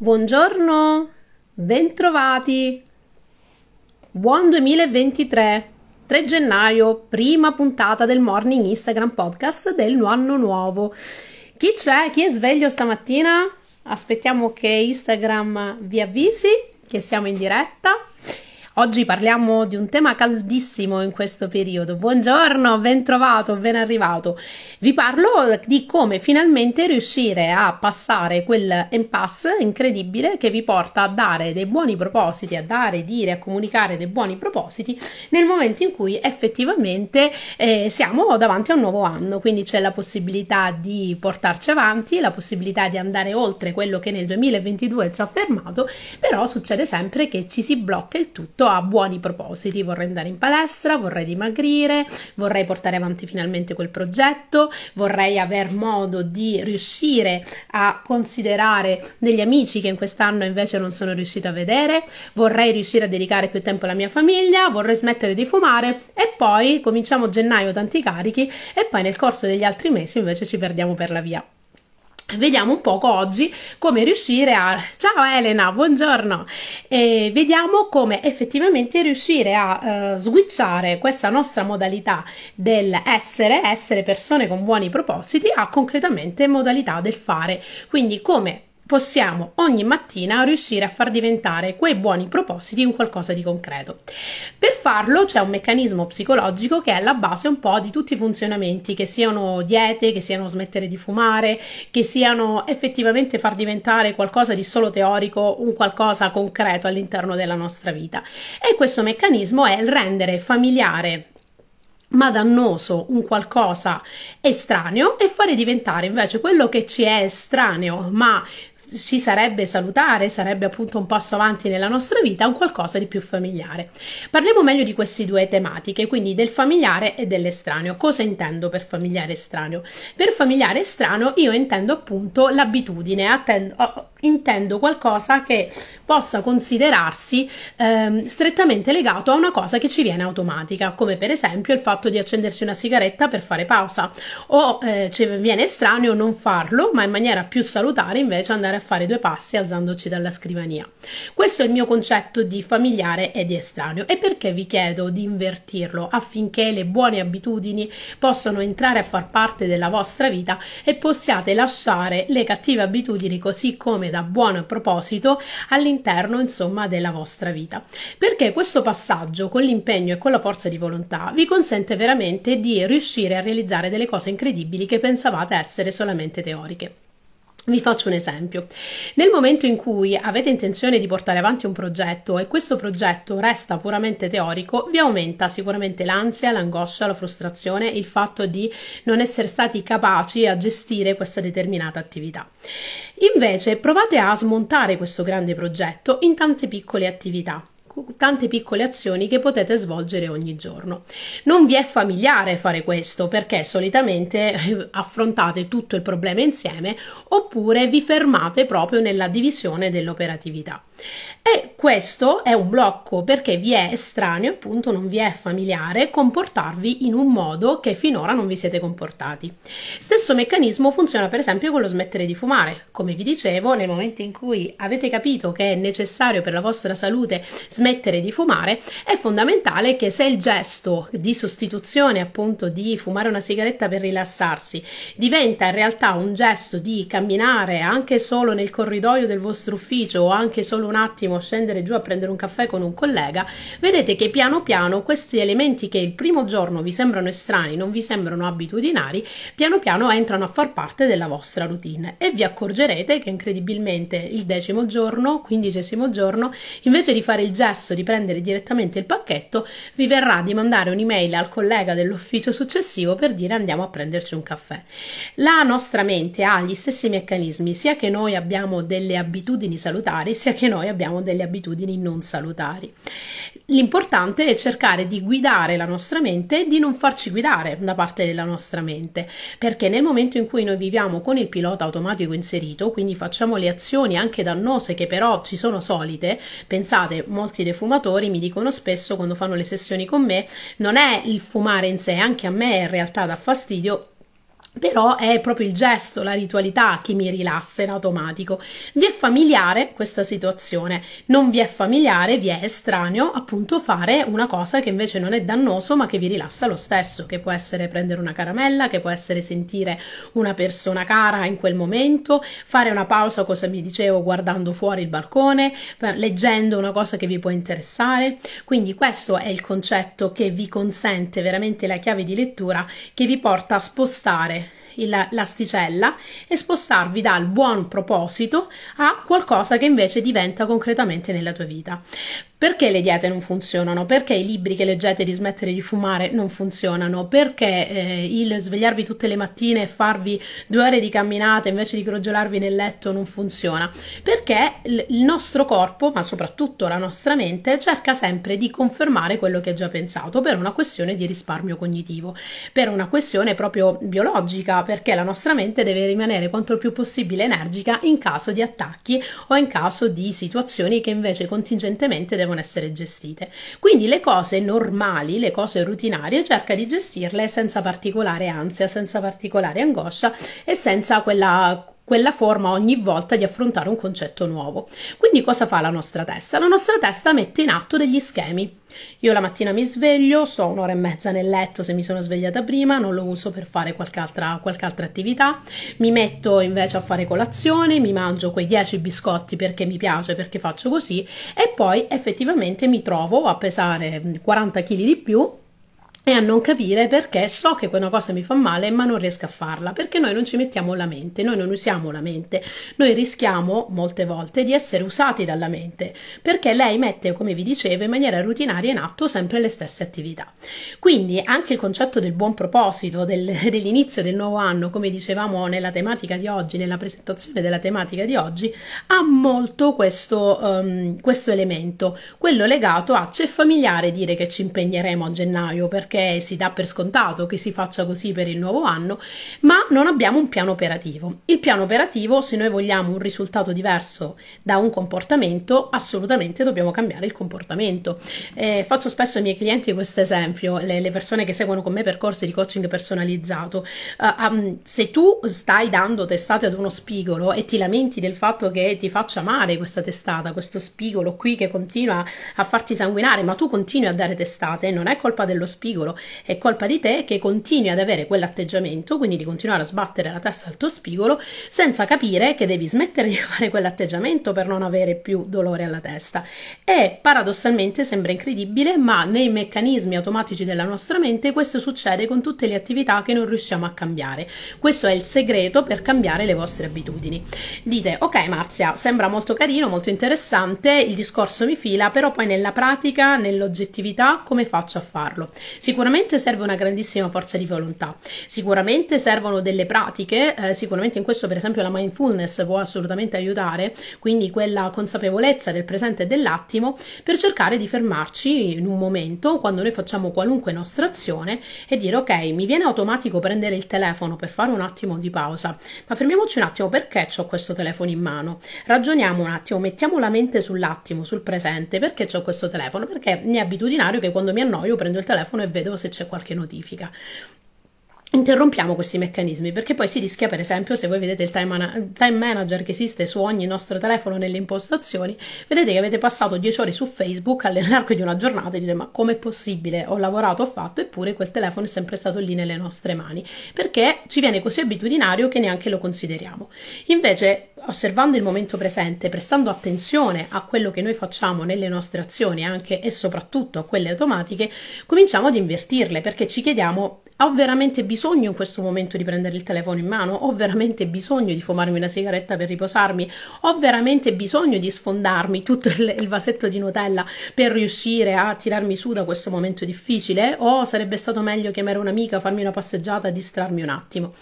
Buongiorno, bentrovati. Buon 2023, 3 gennaio, prima puntata del Morning Instagram Podcast del anno nuovo. Chi c'è? Chi è sveglio stamattina? Aspettiamo che Instagram vi avvisi che siamo in diretta. Oggi parliamo di un tema caldissimo in questo periodo. Buongiorno, ben trovato, ben arrivato. Vi parlo di come finalmente riuscire a passare quel impasse incredibile che vi porta a dare dei buoni propositi, a dare, dire, a comunicare dei buoni propositi nel momento in cui effettivamente eh, siamo davanti a un nuovo anno. Quindi c'è la possibilità di portarci avanti, la possibilità di andare oltre quello che nel 2022 ci ha fermato, però succede sempre che ci si blocca il tutto a buoni propositi, vorrei andare in palestra, vorrei dimagrire, vorrei portare avanti finalmente quel progetto, vorrei aver modo di riuscire a considerare degli amici che in quest'anno invece non sono riuscita a vedere, vorrei riuscire a dedicare più tempo alla mia famiglia, vorrei smettere di fumare e poi cominciamo gennaio tanti carichi e poi nel corso degli altri mesi invece ci perdiamo per la via. Vediamo un poco oggi come riuscire a... Ciao Elena, buongiorno! E vediamo come effettivamente riuscire a uh, switchare questa nostra modalità del essere, essere persone con buoni propositi, a concretamente modalità del fare. Quindi come possiamo ogni mattina riuscire a far diventare quei buoni propositi un qualcosa di concreto. Per farlo c'è un meccanismo psicologico che è la base un po' di tutti i funzionamenti, che siano diete, che siano smettere di fumare, che siano effettivamente far diventare qualcosa di solo teorico un qualcosa concreto all'interno della nostra vita. E questo meccanismo è il rendere familiare ma dannoso un qualcosa estraneo e fare diventare invece quello che ci è estraneo ma ci sarebbe salutare, sarebbe appunto un passo avanti nella nostra vita, un qualcosa di più familiare. Parliamo meglio di queste due tematiche, quindi del familiare e dell'estraneo. Cosa intendo per familiare estraneo? Per familiare estraneo io intendo appunto l'abitudine, attendo, intendo qualcosa che possa considerarsi ehm, strettamente legato a una cosa che ci viene automatica, come per esempio il fatto di accendersi una sigaretta per fare pausa o eh, ci viene estraneo non farlo, ma in maniera più salutare invece andare a fare due passi alzandoci dalla scrivania. Questo è il mio concetto di familiare e di estraneo. E perché vi chiedo di invertirlo affinché le buone abitudini possano entrare a far parte della vostra vita e possiate lasciare le cattive abitudini così come da buon proposito all'interno insomma della vostra vita. Perché questo passaggio con l'impegno e con la forza di volontà vi consente veramente di riuscire a realizzare delle cose incredibili che pensavate essere solamente teoriche vi faccio un esempio. Nel momento in cui avete intenzione di portare avanti un progetto e questo progetto resta puramente teorico, vi aumenta sicuramente l'ansia, l'angoscia, la frustrazione, il fatto di non essere stati capaci a gestire questa determinata attività. Invece provate a smontare questo grande progetto in tante piccole attività tante piccole azioni che potete svolgere ogni giorno. Non vi è familiare fare questo perché solitamente eh, affrontate tutto il problema insieme oppure vi fermate proprio nella divisione dell'operatività. E questo è un blocco perché vi è estraneo, appunto non vi è familiare comportarvi in un modo che finora non vi siete comportati. Stesso meccanismo funziona per esempio con lo smettere di fumare. Come vi dicevo, nel momento in cui avete capito che è necessario per la vostra salute smettere di fumare, è fondamentale che se il gesto di sostituzione appunto di fumare una sigaretta per rilassarsi diventa in realtà un gesto di camminare anche solo nel corridoio del vostro ufficio o anche solo un attimo scendere giù a prendere un caffè con un collega, vedete che piano piano questi elementi che il primo giorno vi sembrano estranei, non vi sembrano abitudinari, piano piano entrano a far parte della vostra routine. E vi accorgerete che incredibilmente il decimo giorno, quindicesimo giorno, invece di fare il gesto di prendere direttamente il pacchetto, vi verrà di mandare un'email al collega dell'ufficio successivo per dire andiamo a prenderci un caffè. La nostra mente ha gli stessi meccanismi, sia che noi abbiamo delle abitudini salutari, sia che noi abbiamo delle abitudini non salutari. L'importante è cercare di guidare la nostra mente e di non farci guidare da parte della nostra mente, perché nel momento in cui noi viviamo con il pilota automatico inserito, quindi facciamo le azioni anche dannose che però ci sono solite, pensate, molti dei fumatori mi dicono spesso quando fanno le sessioni con me, non è il fumare in sé, anche a me in realtà dà fastidio però è proprio il gesto, la ritualità che mi rilassa in automatico. Vi è familiare questa situazione, non vi è familiare, vi è estraneo appunto fare una cosa che invece non è dannoso ma che vi rilassa lo stesso, che può essere prendere una caramella, che può essere sentire una persona cara in quel momento, fare una pausa, cosa vi dicevo, guardando fuori il balcone, leggendo una cosa che vi può interessare. Quindi questo è il concetto che vi consente veramente la chiave di lettura che vi porta a spostare l'asticella e spostarvi dal buon proposito a qualcosa che invece diventa concretamente nella tua vita. Perché le diete non funzionano? Perché i libri che leggete di smettere di fumare non funzionano? Perché eh, il svegliarvi tutte le mattine e farvi due ore di camminata invece di crogiolarvi nel letto non funziona? Perché il nostro corpo, ma soprattutto la nostra mente, cerca sempre di confermare quello che ha già pensato per una questione di risparmio cognitivo, per una questione proprio biologica, perché la nostra mente deve rimanere quanto più possibile energica in caso di attacchi o in caso di situazioni che invece contingentemente devono devono essere gestite. Quindi le cose normali, le cose rutinarie, cerca di gestirle senza particolare ansia, senza particolare angoscia e senza quella quella forma ogni volta di affrontare un concetto nuovo. Quindi cosa fa la nostra testa? La nostra testa mette in atto degli schemi. Io la mattina mi sveglio, sto un'ora e mezza nel letto se mi sono svegliata prima, non lo uso per fare qualche altra, qualche altra attività, mi metto invece a fare colazione, mi mangio quei 10 biscotti perché mi piace, perché faccio così e poi effettivamente mi trovo a pesare 40 kg di più e a non capire perché so che quella cosa mi fa male ma non riesco a farla perché noi non ci mettiamo la mente, noi non usiamo la mente, noi rischiamo molte volte di essere usati dalla mente perché lei mette, come vi dicevo, in maniera rutinaria in atto sempre le stesse attività. Quindi anche il concetto del buon proposito, del, dell'inizio del nuovo anno, come dicevamo nella tematica di oggi, nella presentazione della tematica di oggi, ha molto questo, um, questo elemento, quello legato a c'è familiare dire che ci impegneremo a gennaio perché perché si dà per scontato che si faccia così per il nuovo anno, ma non abbiamo un piano operativo. Il piano operativo, se noi vogliamo un risultato diverso da un comportamento, assolutamente dobbiamo cambiare il comportamento. Eh, faccio spesso ai miei clienti questo esempio, le, le, persone che seguono con me percorsi di coaching personalizzato. Uh, um, se tu stai dando testate ad uno spigolo e ti lamenti del fatto che ti faccia male questa testata, questo spigolo qui che continua a farti sanguinare, ma tu continui a dare testate, non è colpa dello spigolo spigolo, è colpa di te che continui ad avere quell'atteggiamento, quindi di continuare a sbattere la testa al tuo spigolo senza capire che devi smettere di fare quell'atteggiamento per non avere più dolore alla testa. E paradossalmente sembra incredibile, ma nei meccanismi automatici della nostra mente questo succede con tutte le attività che non riusciamo a cambiare. Questo è il segreto per cambiare le vostre abitudini. Dite, ok Marzia, sembra molto carino, molto interessante, il discorso mi fila, però poi nella pratica, nell'oggettività, come faccio a farlo? Sicuramente serve una grandissima forza di volontà, sicuramente servono delle pratiche, eh, sicuramente in questo per esempio la mindfulness può assolutamente aiutare, quindi quella consapevolezza del presente e dell'attimo per cercare di fermarci in un momento quando noi facciamo qualunque nostra azione e dire ok, mi viene automatico prendere il telefono per fare un attimo di pausa, ma fermiamoci un attimo perché ho questo telefono in mano, ragioniamo un attimo, mettiamo la mente sull'attimo, sul presente, perché ho questo telefono? Perché mi è abitudinario che quando mi annoio prendo il telefono e vedo vedo se c'è qualche notifica. Interrompiamo questi meccanismi perché poi si rischia, per esempio, se voi vedete il time, man- time, manager che esiste su ogni nostro telefono nelle impostazioni, vedete che avete passato 10 ore su Facebook all'arco di una giornata e dite: Ma com'è possibile? Ho lavorato, ho fatto, eppure quel telefono è sempre stato lì nelle nostre mani perché ci viene così abitudinario che neanche lo consideriamo. Invece, osservando il momento presente, prestando attenzione a quello che noi facciamo nelle nostre azioni anche e soprattutto a quelle automatiche, cominciamo ad invertirle perché ci chiediamo ho veramente bisogno in questo momento di prendere il telefono in mano? Ho veramente bisogno di fumarmi una sigaretta per riposarmi? Ho veramente bisogno di sfondarmi tutto il, il vasetto di Nutella per riuscire a tirarmi su da questo momento difficile? O sarebbe stato meglio chiamare un'amica, farmi una passeggiata, distrarmi un attimo?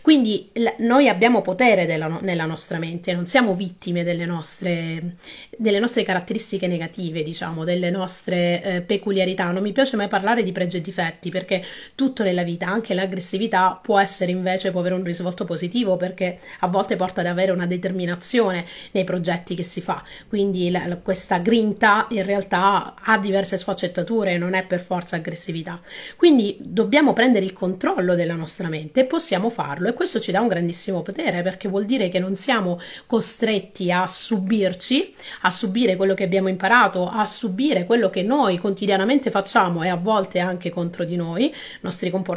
Quindi l- noi abbiamo potere della, nella nostra mente, non siamo vittime delle nostre, delle nostre caratteristiche negative, diciamo, delle nostre eh, peculiarità. Non mi piace mai parlare di pregi e difetti perché tutto nella vita, anche l'aggressività può essere invece, può avere un risvolto positivo perché a volte porta ad avere una determinazione nei progetti che si fa, quindi la, questa grinta in realtà ha diverse sfaccettature, non è per forza aggressività. Quindi dobbiamo prendere il controllo della nostra mente e possiamo farlo e questo ci dà un grandissimo potere perché vuol dire che non siamo costretti a subirci, a subire quello che abbiamo imparato, a subire quello che noi quotidianamente facciamo e a volte anche contro di noi, nostri comportamenti,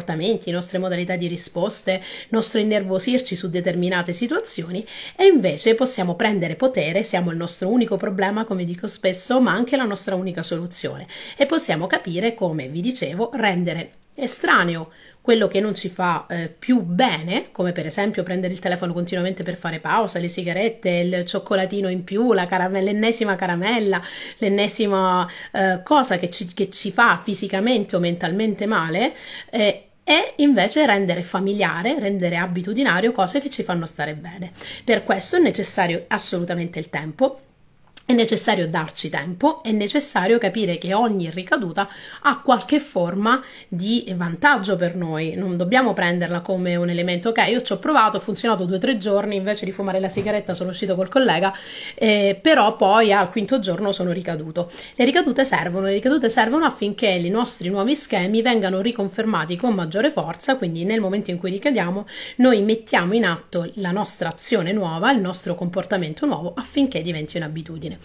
nostre modalità di risposte, nostro innervosirci su determinate situazioni e invece possiamo prendere potere, siamo il nostro unico problema, come dico spesso, ma anche la nostra unica soluzione. E possiamo capire come, vi dicevo, rendere estraneo quello che non ci fa eh, più bene, come per esempio prendere il telefono continuamente per fare pausa, le sigarette, il cioccolatino in più, la caramella, l'ennesima caramella, l'ennesima eh, cosa che ci, che ci, fa fisicamente o mentalmente male, eh, e invece rendere familiare, rendere abitudinario cose che ci fanno stare bene. Per questo è necessario assolutamente il tempo è necessario darci tempo, è necessario capire che ogni ricaduta ha qualche forma di vantaggio per noi, non dobbiamo prenderla come un elemento, ok, io ci ho provato, ho funzionato due o tre giorni, invece di fumare la sigaretta sono uscito col collega, eh, però poi al quinto giorno sono ricaduto. Le ricadute servono, le ricadute servono affinché i nostri nuovi schemi vengano riconfermati con maggiore forza, quindi nel momento in cui ricadiamo noi mettiamo in atto la nostra azione nuova, il nostro comportamento nuovo affinché diventi un'abitudine.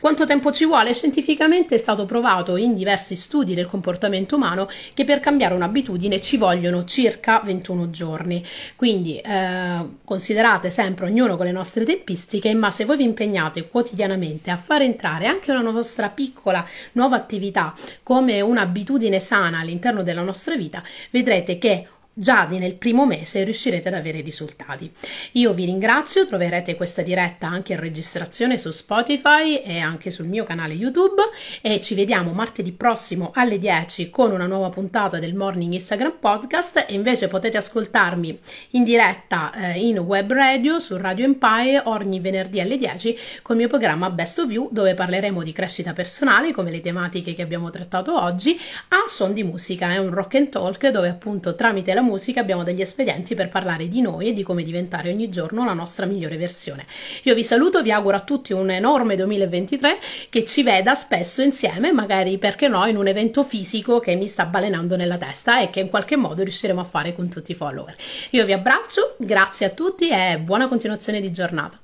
Quanto tempo ci vuole? Scientificamente è stato provato in diversi studi del comportamento umano che per cambiare un'abitudine ci vogliono circa 21 giorni. Quindi eh, considerate sempre ognuno con le nostre tempistiche, ma se voi vi impegnate quotidianamente a far entrare anche una vostra piccola nuova attività come un'abitudine sana all'interno della nostra vita, vedrete che già nel primo mese riuscirete ad avere risultati. Io vi ringrazio, troverete questa diretta anche in registrazione su Spotify e anche sul mio canale YouTube e ci vediamo martedì prossimo alle 10 con una nuova puntata del Morning Instagram Podcast e invece potete ascoltarmi in diretta eh, in web radio su Radio Empire ogni venerdì alle 10 con il mio programma Best of You dove parleremo di crescita personale come le tematiche che abbiamo trattato oggi a son di musica, è un rock and talk dove appunto tramite la musica abbiamo degli espedienti per parlare di noi e di come diventare ogni giorno la nostra migliore versione. Io vi saluto, vi auguro a tutti un enorme 2023 che ci veda spesso insieme, magari perché no, in un evento fisico che mi sta balenando nella testa e che in qualche modo riusciremo a fare con tutti i follower. Io vi abbraccio, grazie a tutti e buona continuazione di giornata.